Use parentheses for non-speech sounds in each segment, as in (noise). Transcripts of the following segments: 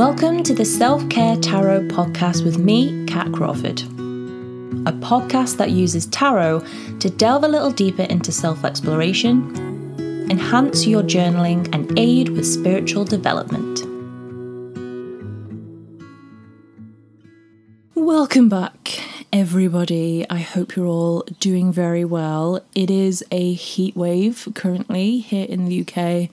Welcome to the Self Care Tarot podcast with me, Cat Crawford. A podcast that uses tarot to delve a little deeper into self exploration, enhance your journaling, and aid with spiritual development. Welcome back, everybody. I hope you're all doing very well. It is a heat wave currently here in the UK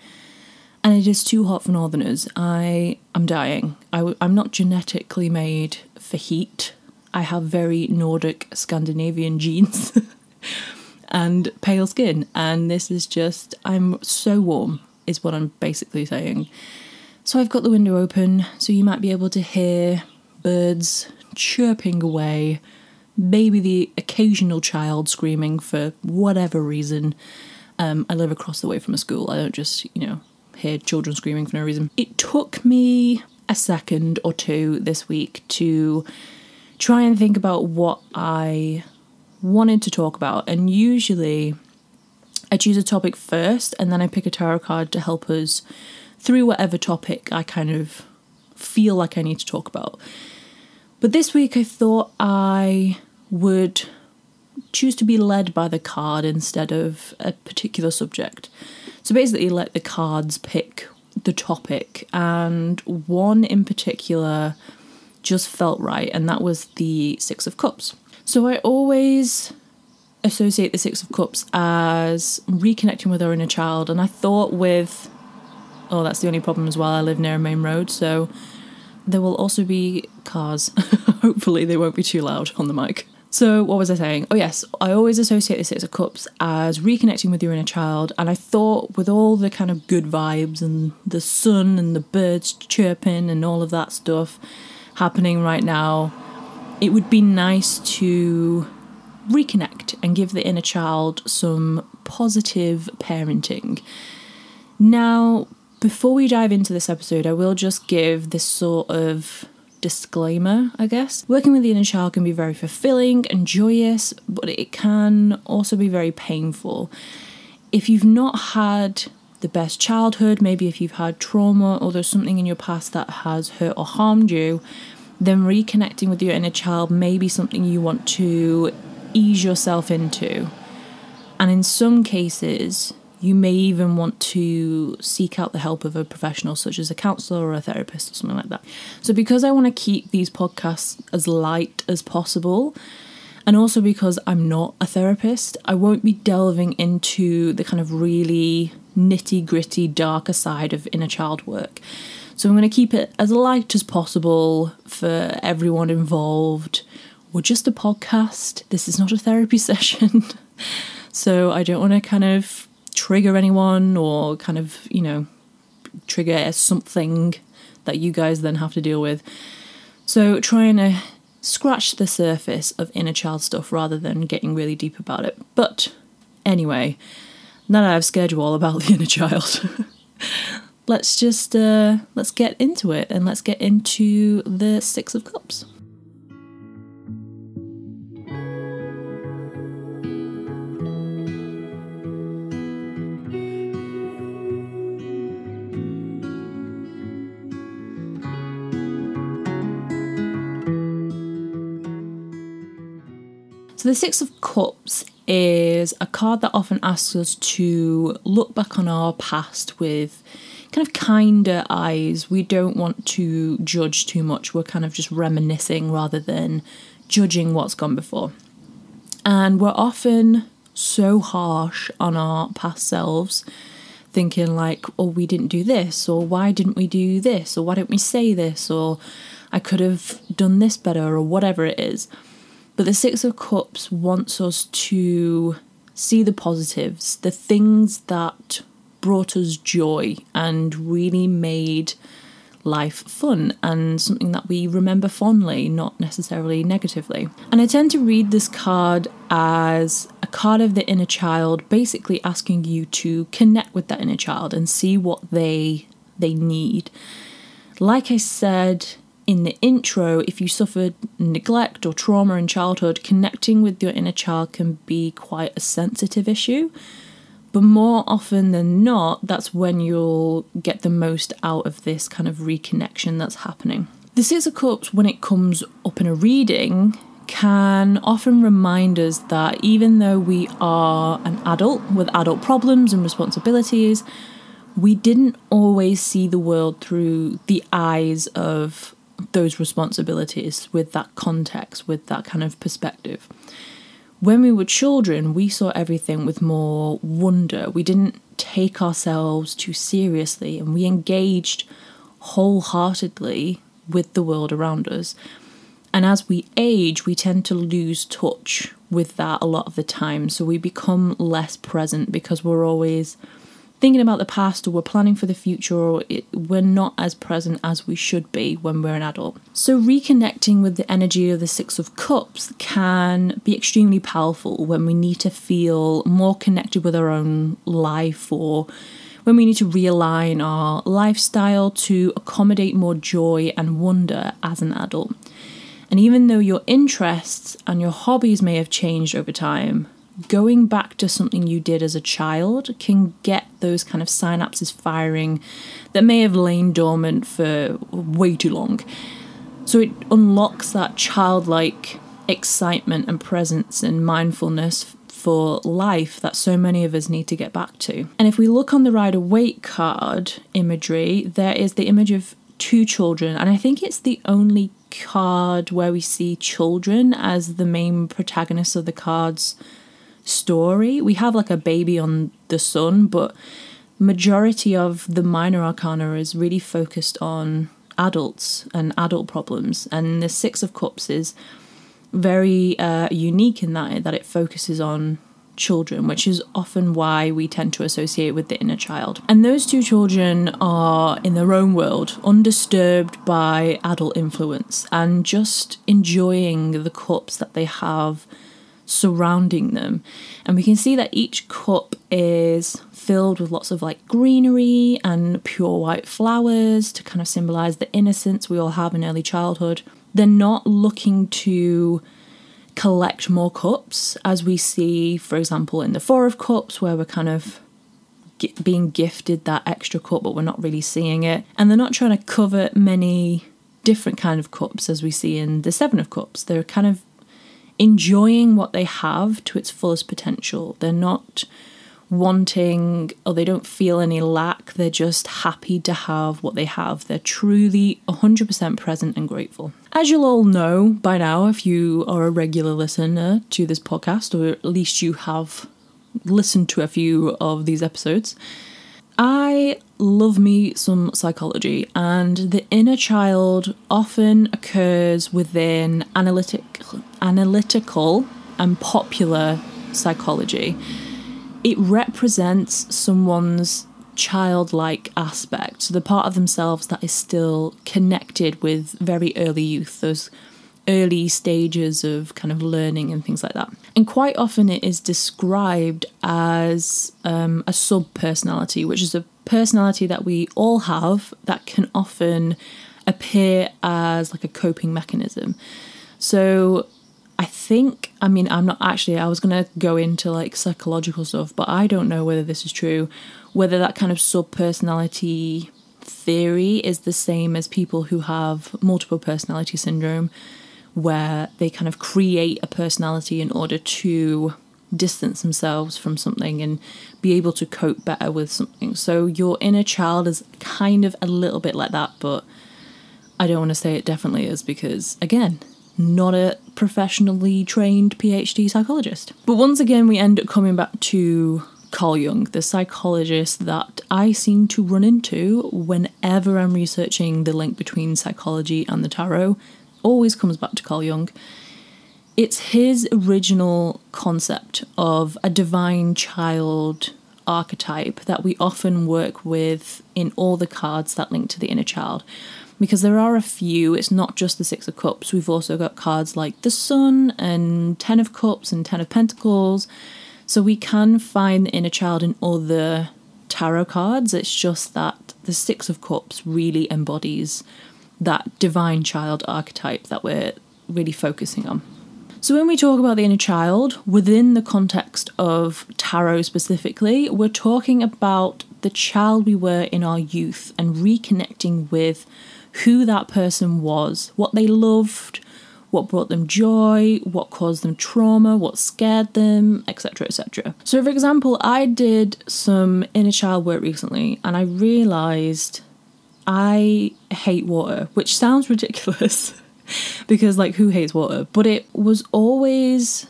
and it is too hot for northerners. I am dying. I'm not genetically made for heat. I have very Nordic Scandinavian (laughs) genes and pale skin, and this is just, I'm so warm, is what I'm basically saying. So I've got the window open, so you might be able to hear birds chirping away, maybe the occasional child screaming for whatever reason. Um, I live across the way from a school. I don't just, you know, hear children screaming for no reason. It took me a second or two this week to try and think about what I wanted to talk about. And usually I choose a topic first and then I pick a tarot card to help us through whatever topic I kind of feel like I need to talk about. But this week I thought I would choose to be led by the card instead of a particular subject. So basically, let the cards pick the topic, and one in particular just felt right, and that was the Six of Cups. So I always associate the Six of Cups as reconnecting with our inner child, and I thought with oh, that's the only problem as well. I live near a main road, so there will also be cars. (laughs) Hopefully, they won't be too loud on the mic. So, what was I saying? Oh, yes, I always associate the Six of Cups as reconnecting with your inner child. And I thought, with all the kind of good vibes and the sun and the birds chirping and all of that stuff happening right now, it would be nice to reconnect and give the inner child some positive parenting. Now, before we dive into this episode, I will just give this sort of disclaimer, I guess. Working with the inner child can be very fulfilling and joyous, but it can also be very painful. If you've not had the best childhood, maybe if you've had trauma or there's something in your past that has hurt or harmed you, then reconnecting with your inner child may be something you want to ease yourself into. And in some cases, you may even want to seek out the help of a professional, such as a counselor or a therapist or something like that. So, because I want to keep these podcasts as light as possible, and also because I'm not a therapist, I won't be delving into the kind of really nitty gritty, darker side of inner child work. So, I'm going to keep it as light as possible for everyone involved. We're just a podcast, this is not a therapy (laughs) session. so, I don't want to kind of trigger anyone or kind of, you know, trigger something that you guys then have to deal with. So trying to scratch the surface of inner child stuff rather than getting really deep about it. But anyway, now that I've scared you all about (laughs) the inner child, (laughs) let's just uh, let's get into it and let's get into the Six of Cups. The Six of Cups is a card that often asks us to look back on our past with kind of kinder eyes. We don't want to judge too much. We're kind of just reminiscing rather than judging what's gone before. And we're often so harsh on our past selves, thinking like, oh, we didn't do this, or why didn't we do this, or why didn't we say this, or I could have done this better, or whatever it is. But the Six of Cups wants us to see the positives, the things that brought us joy and really made life fun and something that we remember fondly, not necessarily negatively. And I tend to read this card as a card of the inner child, basically asking you to connect with that inner child and see what they they need. Like I said in the intro, if you suffered neglect or trauma in childhood, connecting with your inner child can be quite a sensitive issue. But more often than not, that's when you'll get the most out of this kind of reconnection that's happening. The Six of Cups, when it comes up in a reading, can often remind us that even though we are an adult with adult problems and responsibilities, we didn't always see the world through the eyes of those responsibilities with that context, with that kind of perspective. When we were children, we saw everything with more wonder. We didn't take ourselves too seriously and we engaged wholeheartedly with the world around us. And as we age, we tend to lose touch with that a lot of the time. So we become less present because we're always thinking about the past or we're planning for the future or it, we're not as present as we should be when we're an adult. So, reconnecting with the energy of the Six of Cups can be extremely powerful when we need to feel more connected with our own life or when we need to realign our lifestyle to accommodate more joy and wonder as an adult. And even though your interests and your hobbies may have changed over time, going back to something you did as a child can get those kind of synapses firing that may have lain dormant for way too long. So it unlocks that childlike excitement and presence and mindfulness for life that so many of us need to get back to. And if we look on the Rider Waite card imagery, there is the image of two children, and I think it's the only card where we see children as the main protagonists of the card's story. We have like a baby on the sun, but majority of the minor arcana is really focused on adults and adult problems, and the Six of Cups is very uh, unique in that that it focuses on children, which is often why we tend to associate with the inner child. And those two children are in their own world, undisturbed by adult influence, and just enjoying the cups that they have surrounding them. And we can see that each cup is filled with lots of like greenery and pure white flowers to kind of symbolize the innocence we all have in early childhood. They're not looking to collect more cups, as we see, for example, in the Four of Cups, where we're kind of being gifted that extra cup, but we're not really seeing it. And they're not trying to cover many different kind of cups as we see in the Seven of Cups. They're kind of enjoying what they have to its fullest potential. They're not wanting or they don't feel any lack. They're just happy to have what they have. They're truly 100% present and grateful. As you'll all know by now, if you are a regular listener to this podcast, or at least you have listened to a few of these episodes, I love me some psychology, and the inner child often occurs within analytic, analytical and popular psychology it represents someone's childlike aspect, so the part of themselves that is still connected with very early youth, those early stages of kind of learning and things like that. And quite often it is described as um, a sub personality, which is a personality that we all have that can often appear as like a coping mechanism. So I think, I mean, I'm not actually, I was going to go into like psychological stuff, but I don't know whether this is true, whether that kind of sub personality theory is the same as people who have multiple personality syndrome, where they kind of create a personality in order to distance themselves from something and be able to cope better with something. So your inner child is kind of a little bit like that, but I don't want to say it definitely is because, again, not a professionally trained PhD psychologist. But once again, we end up coming back to Carl Jung, the psychologist that I seem to run into whenever I'm researching the link between psychology and the tarot. Always comes back to Carl Jung. It's his original concept of a divine child archetype that we often work with in all the cards that link to the inner child because there are a few. It's not just the Six of Cups. We've also got cards like the Sun and Ten of Cups and Ten of Pentacles. So we can find the inner child in other tarot cards. It's just that the Six of Cups really embodies that divine child archetype that we're really focusing on. So, when we talk about the inner child, within the context of tarot specifically, we're talking about the child we were in our youth and reconnecting with who that person was, what they loved, what brought them joy, what caused them trauma, what scared them, etc. etc. So, for example, I did some inner child work recently and I realized I hate water, which sounds ridiculous (laughs) (laughs) because, like, who hates water? But it was always.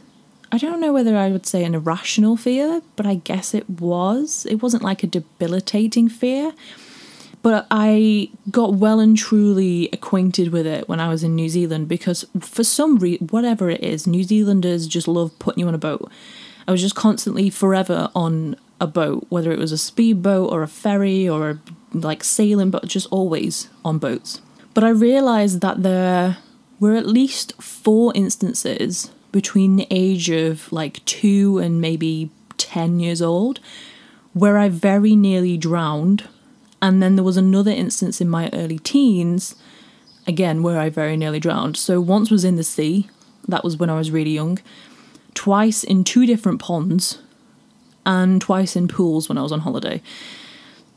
I don't know whether I would say an irrational fear, but I guess it was. It wasn't like a debilitating fear but I got well and truly acquainted with it when I was in New Zealand because for some reason, whatever it is, New Zealanders just love putting you on a boat. I was just constantly forever on a boat, whether it was a speedboat or a ferry or a, like sailing, but just always on boats. But I realized that there were at least four instances between the age of like two and maybe 10 years old where I very nearly drowned and then there was another instance in my early teens, again, where I very nearly drowned. So once was in the sea, that was when I was really young, twice in two different ponds, and twice in pools when I was on holiday.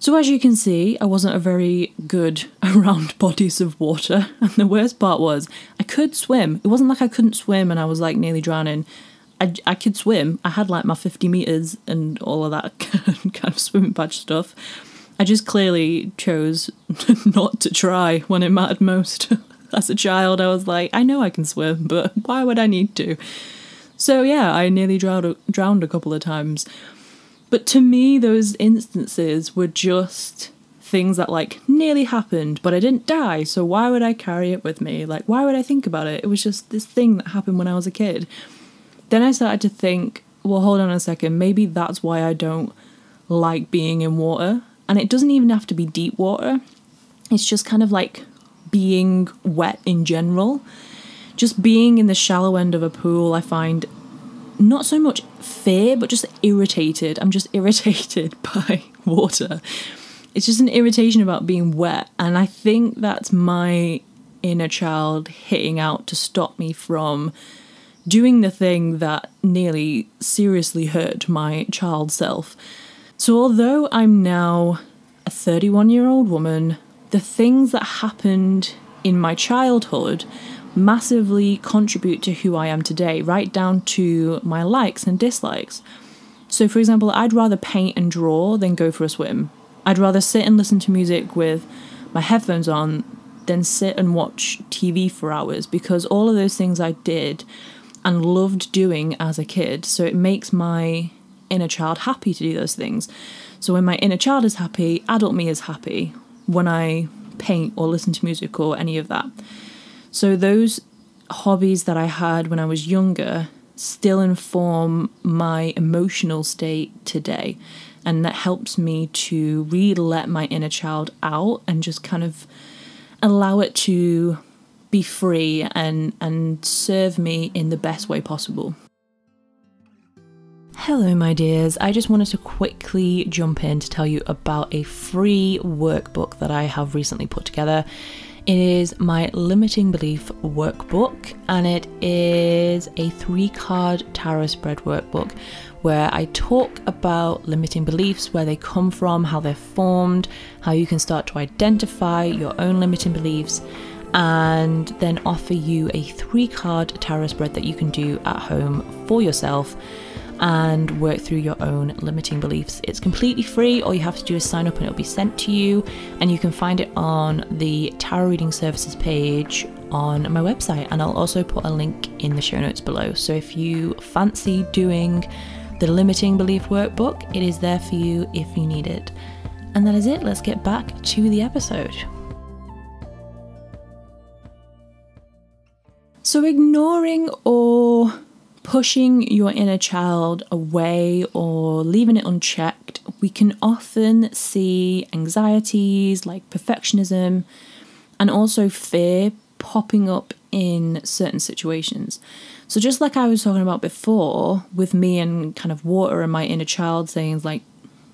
So, as you can see, I wasn't a very good (laughs) around bodies of water. And the worst part was, I could swim. It wasn't like I couldn't swim and I was like nearly drowning. I, I could swim. I had like my 50 meters and all of that (laughs) kind of swimming badge stuff. I just clearly chose (laughs) not to try when it mattered most. As a child, I was like, I know I can swim, but why would I need to? So, yeah, I nearly drowned, drowned a couple of times. But to me, those instances were just things that like nearly happened, but I didn't die, so why would I carry it with me? Like, why would I think about it? It was just this thing that happened when I was a kid. Then I started to think, well, hold on a second, maybe that's why I don't like being in water and it doesn't even have to be deep water, it's just kind of like being wet in general. Just being in the shallow end of a pool, I find not so much fear, but just irritated. I'm just (laughs) irritated by water. It's just an irritation about being wet. And I think that's my inner child hitting out to stop me from doing the thing that nearly seriously hurt my child self. So, although I'm now a 31 year old woman, the things that happened in my childhood massively contribute to who I am today, right down to my likes and dislikes. So, for example, I'd rather paint and draw than go for a swim. I'd rather sit and listen to music with my headphones on than sit and watch TV for hours because all of those things I did and loved doing as a kid. So, it makes my inner child happy to do those things. So when my inner child is happy, adult me is happy when I paint or listen to music or any of that. So those hobbies that I had when I was younger still inform my emotional state today. And that helps me to really let my inner child out and just kind of allow it to be free and and serve me in the best way possible. Hello, my dears. I just wanted to quickly jump in to tell you about a free workbook that I have recently put together. It is my limiting belief workbook, and it is a three card tarot spread workbook where I talk about limiting beliefs, where they come from, how they're formed, how you can start to identify your own limiting beliefs, and then offer you a three card tarot spread that you can do at home for yourself and work through your own limiting beliefs. It's completely free. All you have to do is sign up and it'll be sent to you. And you can find it on the tarot reading services page on my website. And I'll also put a link in the show notes below. So if you fancy doing the limiting belief workbook, it is there for you if you need it. And that is it. Let's get back to the episode. So, ignoring or pushing your inner child away or leaving it unchecked, we can often see anxieties like perfectionism and also fear popping up in certain situations. So, just like I was talking about before, with me and kind of water and my inner child saying, like,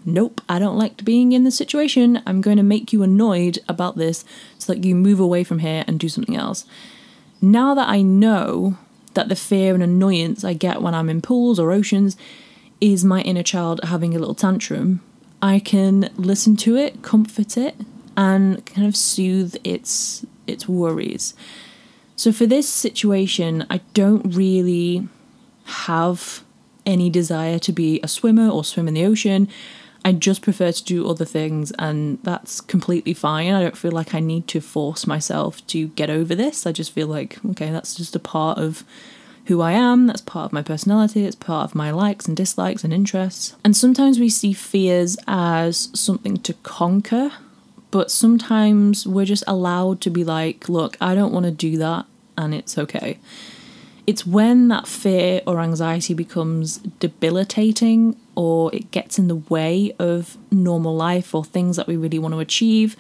nope, I don't like being in this situation. I'm going to make you annoyed about this so that you move away from here and do something else. Now that I know that the fear and annoyance I get when I'm in pools or oceans is my inner child having a little tantrum, I can listen to it, comfort it, and kind of soothe its its worries. So for this situation, I don't really have any desire to be a swimmer or swim in the ocean. I just prefer to do other things, and that's completely fine. I don't feel like I need to force myself to get over this. I just feel like, okay, that's just a part of who I am, that's part of my personality, it's part of my likes and dislikes and interests. And sometimes we see fears as something to conquer, but sometimes we're just allowed to be like, look, I don't want to do that, and it's okay. It's when that fear or anxiety becomes debilitating or it gets in the way of normal life or things that we really want to achieve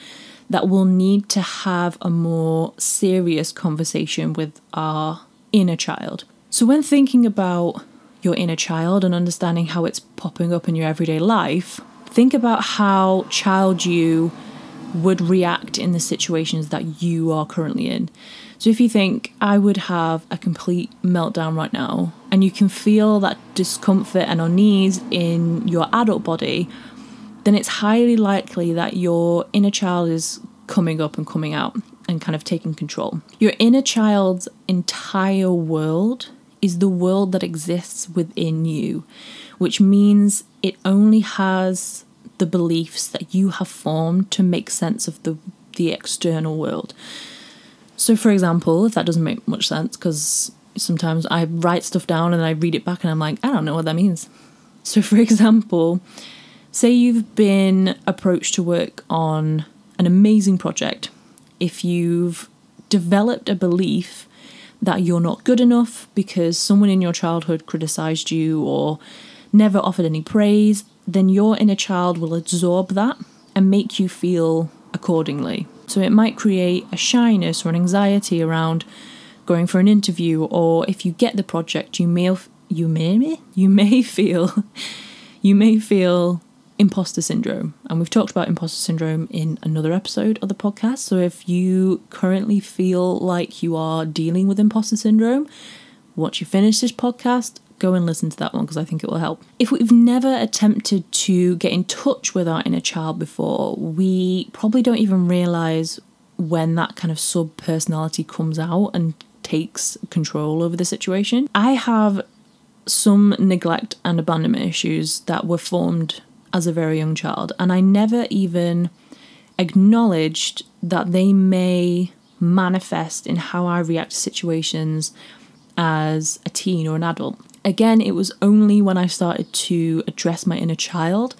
that we'll need to have a more serious conversation with our inner child. So, when thinking about your inner child and understanding how it's popping up in your everyday life, think about how child you would react in the situations that you are currently in. So, if you think I would have a complete meltdown right now, and you can feel that discomfort and unease in your adult body, then it's highly likely that your inner child is coming up and coming out and kind of taking control. Your inner child's entire world is the world that exists within you, which means it only has the beliefs that you have formed to make sense of the, the external world. So, for example, if that doesn't make much sense, because sometimes I write stuff down and I read it back and I'm like, I don't know what that means. So, for (laughs) example, say you've been approached to work on an amazing project. If you've developed a belief that you're not good enough because someone in your childhood criticized you or never offered any praise, then your inner child will absorb that and make you feel accordingly. So it might create a shyness or an anxiety around going for an interview or if you get the project you may you may you may (laughs) feel you may feel imposter syndrome. And we've talked about imposter syndrome in another episode of the podcast. So if you currently feel like you are dealing with imposter syndrome, once you finish this podcast, go and listen to that one because I think it will help. If we've never attempted to get in touch with our inner child before, we probably don't even realize when that kind of sub personality comes out and takes control over the situation. I have some neglect and abandonment issues that were formed as a very young child, and I never even acknowledged that they may manifest in how I react to situations as a teen or an adult. Again, it was only when I started to address my inner child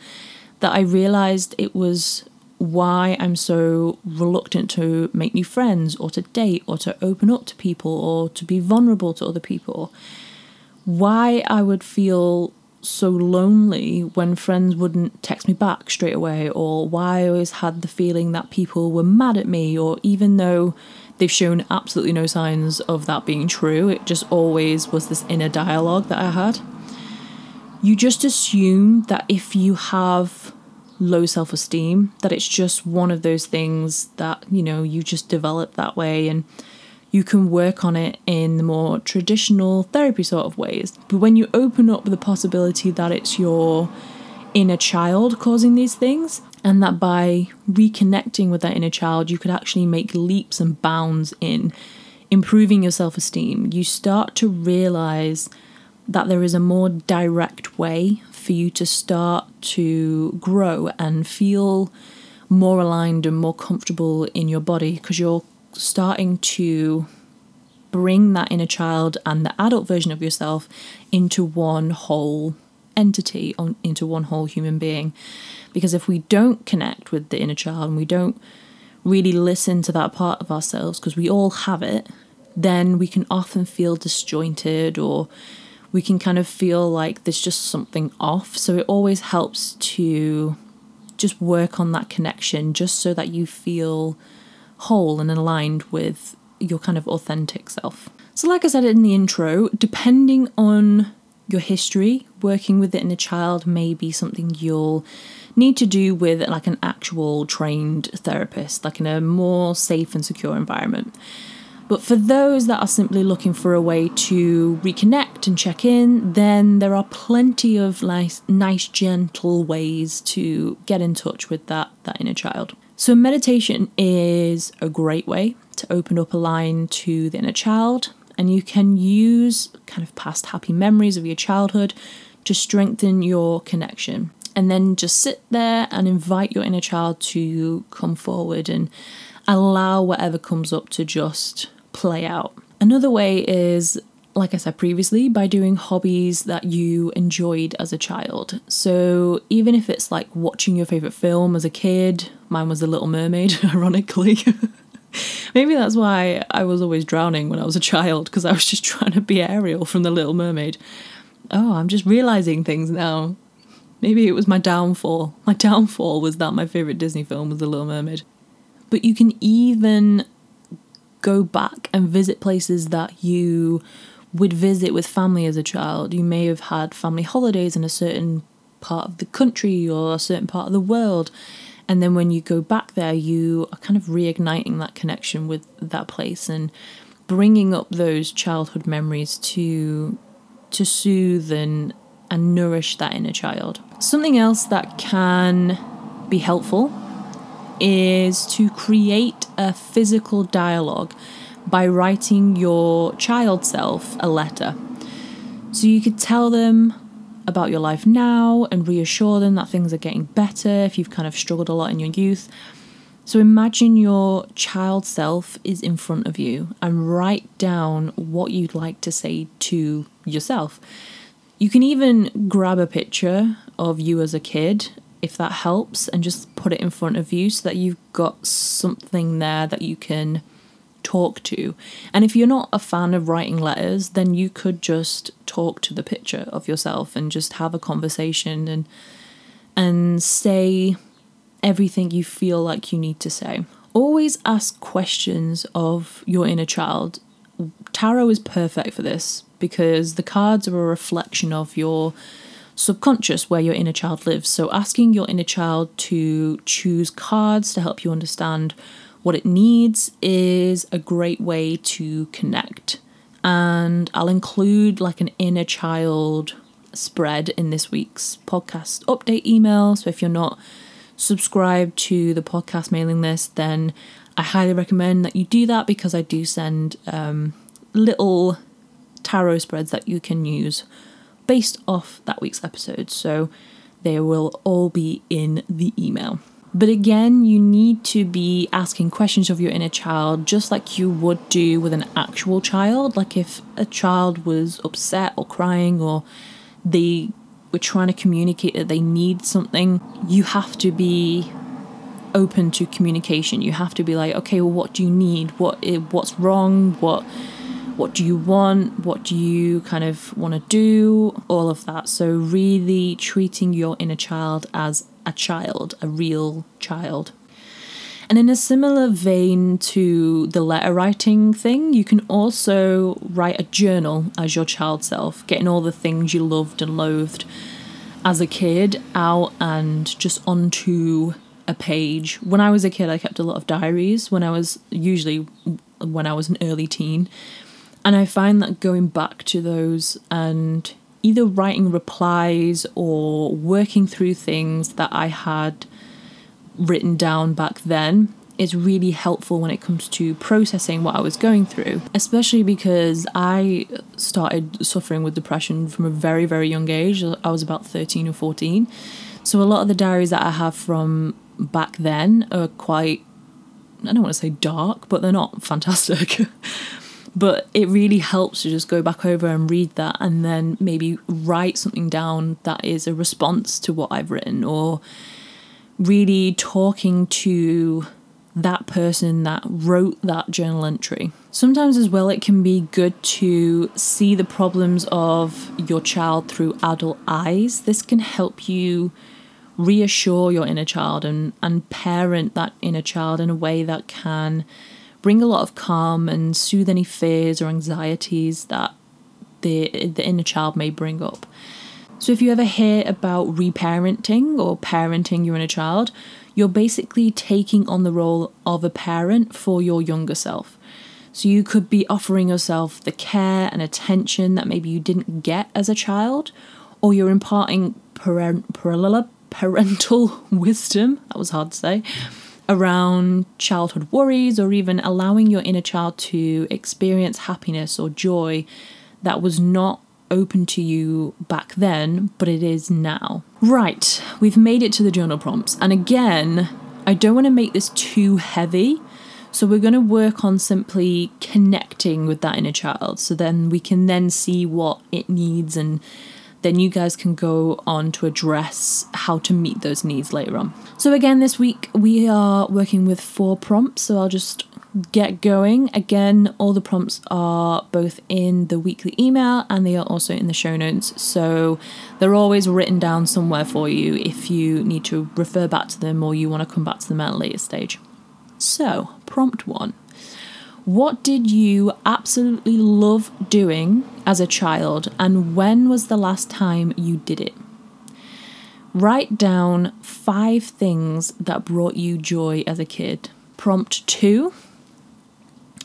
that I realized it was why I'm so reluctant to make new friends or to date or to open up to people or to be vulnerable to other people. Why I would feel so lonely when friends wouldn't text me back straight away, or why I always had the feeling that people were mad at me, or even though they've shown absolutely no signs of that being true, it just always was this inner dialogue that I had. You just assume that if you have low self esteem, that it's just one of those things that, you know, you just develop that way and you can work on it in the more traditional therapy sort of ways. But when you open up the possibility that it's your inner child causing these things, and that by reconnecting with that inner child, you could actually make leaps and bounds in improving your self esteem, you start to realize that there is a more direct way for you to start to grow and feel more aligned and more comfortable in your body because you're starting to bring that inner child and the adult version of yourself into one whole entity, on, into one whole human being. Because if we don't connect with the inner child and we don't really listen to that part of ourselves, because we all have it, then we can often feel disjointed or we can kind of feel like there's just something off. So it always helps to just work on that connection just so that you feel whole and aligned with your kind of authentic self. So, like I said in the intro, depending on your history, working with it in a child may be something you'll need to do with like an actual trained therapist, like in a more safe and secure environment. But for those that are simply looking for a way to reconnect and check in, then there are plenty of nice, nice gentle ways to get in touch with that, that inner child. So, meditation is a great way to open up a line to the inner child, and you can use kind of past happy memories of your childhood to strengthen your connection. And then just sit there and invite your inner child to come forward and allow whatever comes up to just play out. Another way is, like I said previously, by doing hobbies that you enjoyed as a child. So even if it's like watching your favourite film as a kid, mine was The Little Mermaid, (laughs) ironically. (laughs) Maybe that's why I was always drowning when I was a child, because I was just (laughs) trying to be Ariel from The Little Mermaid. Oh, I'm just realizing things now. Maybe it was my downfall. My downfall was that my favourite Disney film was The Little Mermaid. But you can even go back and visit places that you would visit with family as a child. You may have had family holidays in a certain part of the country or a certain part of the world. And then when you go back there, you are kind of reigniting that connection with that place and bringing up those childhood memories to to soothe and, and nourish that inner child. Something else that can be helpful is to create a physical dialogue by writing your child self a letter. So you could tell them about your life now and reassure them that things are getting better if you've kind of struggled a lot in your youth. So imagine your child self is in front of you and write down what you'd like to say to yourself. You can even grab a picture of you as a kid if that helps, and just put it in front of you so that you've got something there that you can talk to. And if you're not a fan of writing letters, then you could just talk to the picture of yourself and just have a conversation and and say everything you feel like you need to say. Always ask questions of your inner child. Tarot is perfect for this because the cards are a reflection of your subconscious where your inner child lives. So, asking your inner child to choose cards to help you understand what it needs is a great way to connect. And I'll include like an inner child spread in this week's podcast update email. So, if you're not subscribed to the podcast mailing list, then I highly recommend that you do that because I do send um, little tarot spreads that you can use based off that week's episode. So they will all be in the email. But again, you need to be asking questions of your inner child just like you would do with an actual child. Like if a child was upset or crying or they were trying to communicate that they need something, you have to be open to communication. You have to be like, okay, well, what do you need? What what's wrong? What what do you want? What do you kind of want to do? All of that. So, really treating your inner child as a child, a real child. And in a similar vein to the letter writing thing, you can also write a journal as your child self, getting all the things you loved and loathed as a kid out and just onto a page. When I was a kid, I kept a lot of diaries when I was usually when I was an early teen. And I find that going back to those and either writing replies or working through things that I had written down back then is really helpful when it comes to processing what I was going through, especially because I started suffering with depression from a very, very young age. I was about 13 or 14. So a lot of the diaries that I have from back then are quite, I don't want to say dark, but they're not (laughs) fantastic. But it really helps to just go back over and read that and then maybe write something down that is a response to what I've written or really talking to that person that wrote that journal entry. Sometimes, as well, it can be good to see the problems of your child through adult eyes. This can help you reassure your inner child and, and parent that inner child in a way that can bring a lot of calm and soothe any fears or anxieties that the, the inner child may bring up. So, if you ever hear about reparenting or parenting your inner child, you're basically taking on the role of a parent for your younger self. So you could be offering yourself the care and attention that maybe you didn't get as a child, or you're imparting parent, parental (laughs) wisdom, that was hard to say, around childhood worries, or even allowing your inner child to experience happiness or joy that was not open to you back then, but it is now. Right, we've made it to the journal prompts. And again, I don't want to make this too heavy so we're going to work on simply connecting with that inner child. So then we can then see what it needs and then you guys can go on to address how to meet those needs later on. So again this week we are working with four prompts. So I'll just get going. Again, all the prompts are both in the weekly email and they are also in the show notes. So they're always written down somewhere for you if you need to refer back to them or you want to come back to them at a later stage. So, prompt one. What did you absolutely love doing as a child, and when was the last time you did it? Write down five things that brought you joy as a kid. Prompt two.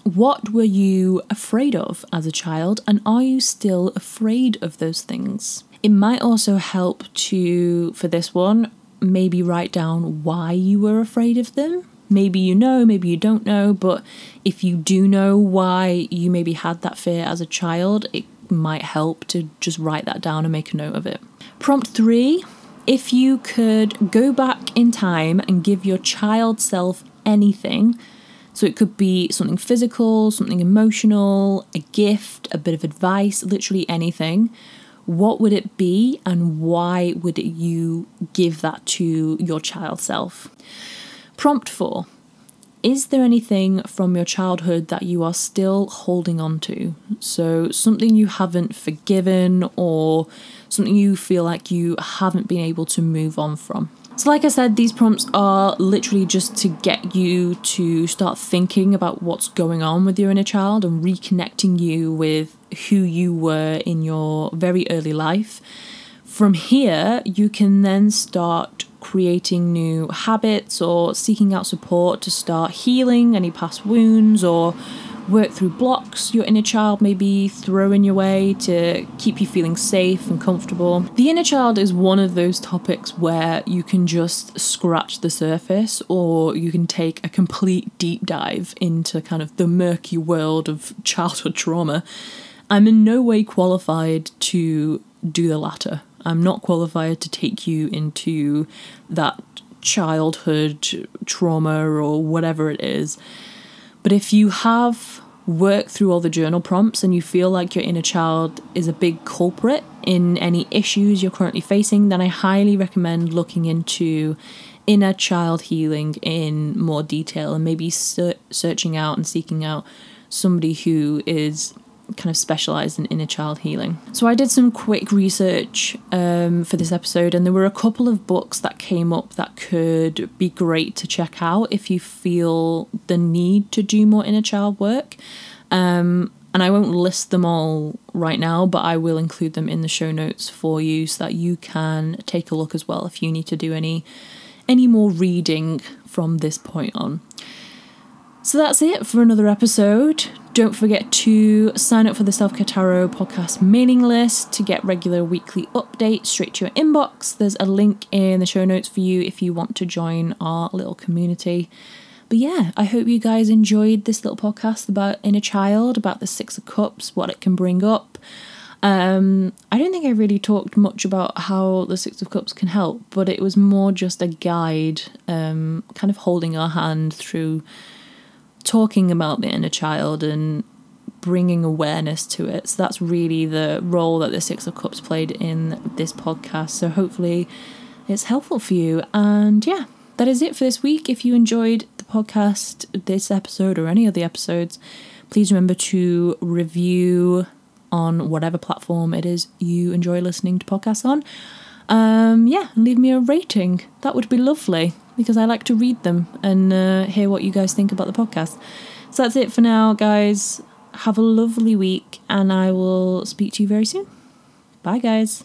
What were you afraid of as a child, and are you still afraid of those things? It might also help to, for this one, maybe write down why you were afraid of them maybe you know, maybe you don't know, but if you do know why you maybe had that fear as a child, it might help to just write that down and make a note of it. Prompt three if you could go back in time and give your child self anything, so it could be something physical, something emotional, a gift, a bit of advice, literally anything. What would it be and why would you give that to your child self? Prompt four Is there anything from your childhood that you are still holding on to? So, something you haven't forgiven or something you feel like you haven't been able to move on from. So, like I said, these prompts are literally just to get you to start thinking about what's going on with your inner child and reconnecting you with who you were in your very early life. From here, you can then start creating new habits or seeking out support to start healing any past wounds or work through blocks your inner child may be throwing your way to keep you feeling safe and comfortable. The inner child is one of those topics where you can just scratch the surface or you can take a complete deep dive into kind of the murky world of childhood trauma. I'm in no way qualified to do the latter. I'm not qualified to take you into that childhood trauma or whatever it is. But if you have worked through all the journal prompts and you feel like your inner child is a big culprit in any issues you're currently facing, then I highly recommend looking into inner child healing in more detail and maybe ser- searching out and seeking out somebody who is kind of specialised in inner child healing. So I did some quick research um, for this episode, and there were a couple of books that came up that could be great to check out if you feel the need to do more inner child work. Um, and I won't list them all right now, but I will include them in the show notes for you so that you can take a look as well if you need to do any any more reading from this point on. So that's it for another episode. Don't forget to sign up for the Self Care Tarot podcast mailing list to get regular weekly updates straight to your inbox. There's a link in the show notes for you if you want to join our little community. But yeah, I hope you guys enjoyed this little podcast about inner child, about the Six of Cups, what it can bring up. Um, I don't think I really talked much about how the Six of Cups can help, but it was more just a guide, um, kind of holding our hand through talking about the inner child and bringing awareness to it. So that's really the role that the Six of Cups played in this podcast. So hopefully it's helpful for you. And yeah, that is it for this week. If you enjoyed the podcast, this episode, or any of the episodes, please remember to review on whatever platform it is you enjoy listening to podcasts on. Um, yeah, leave me a rating. That would be lovely because I like to read them and uh, hear what you guys think about the podcast. So that's it for now, guys. Have a lovely week, and I will speak to you very soon. Bye, guys.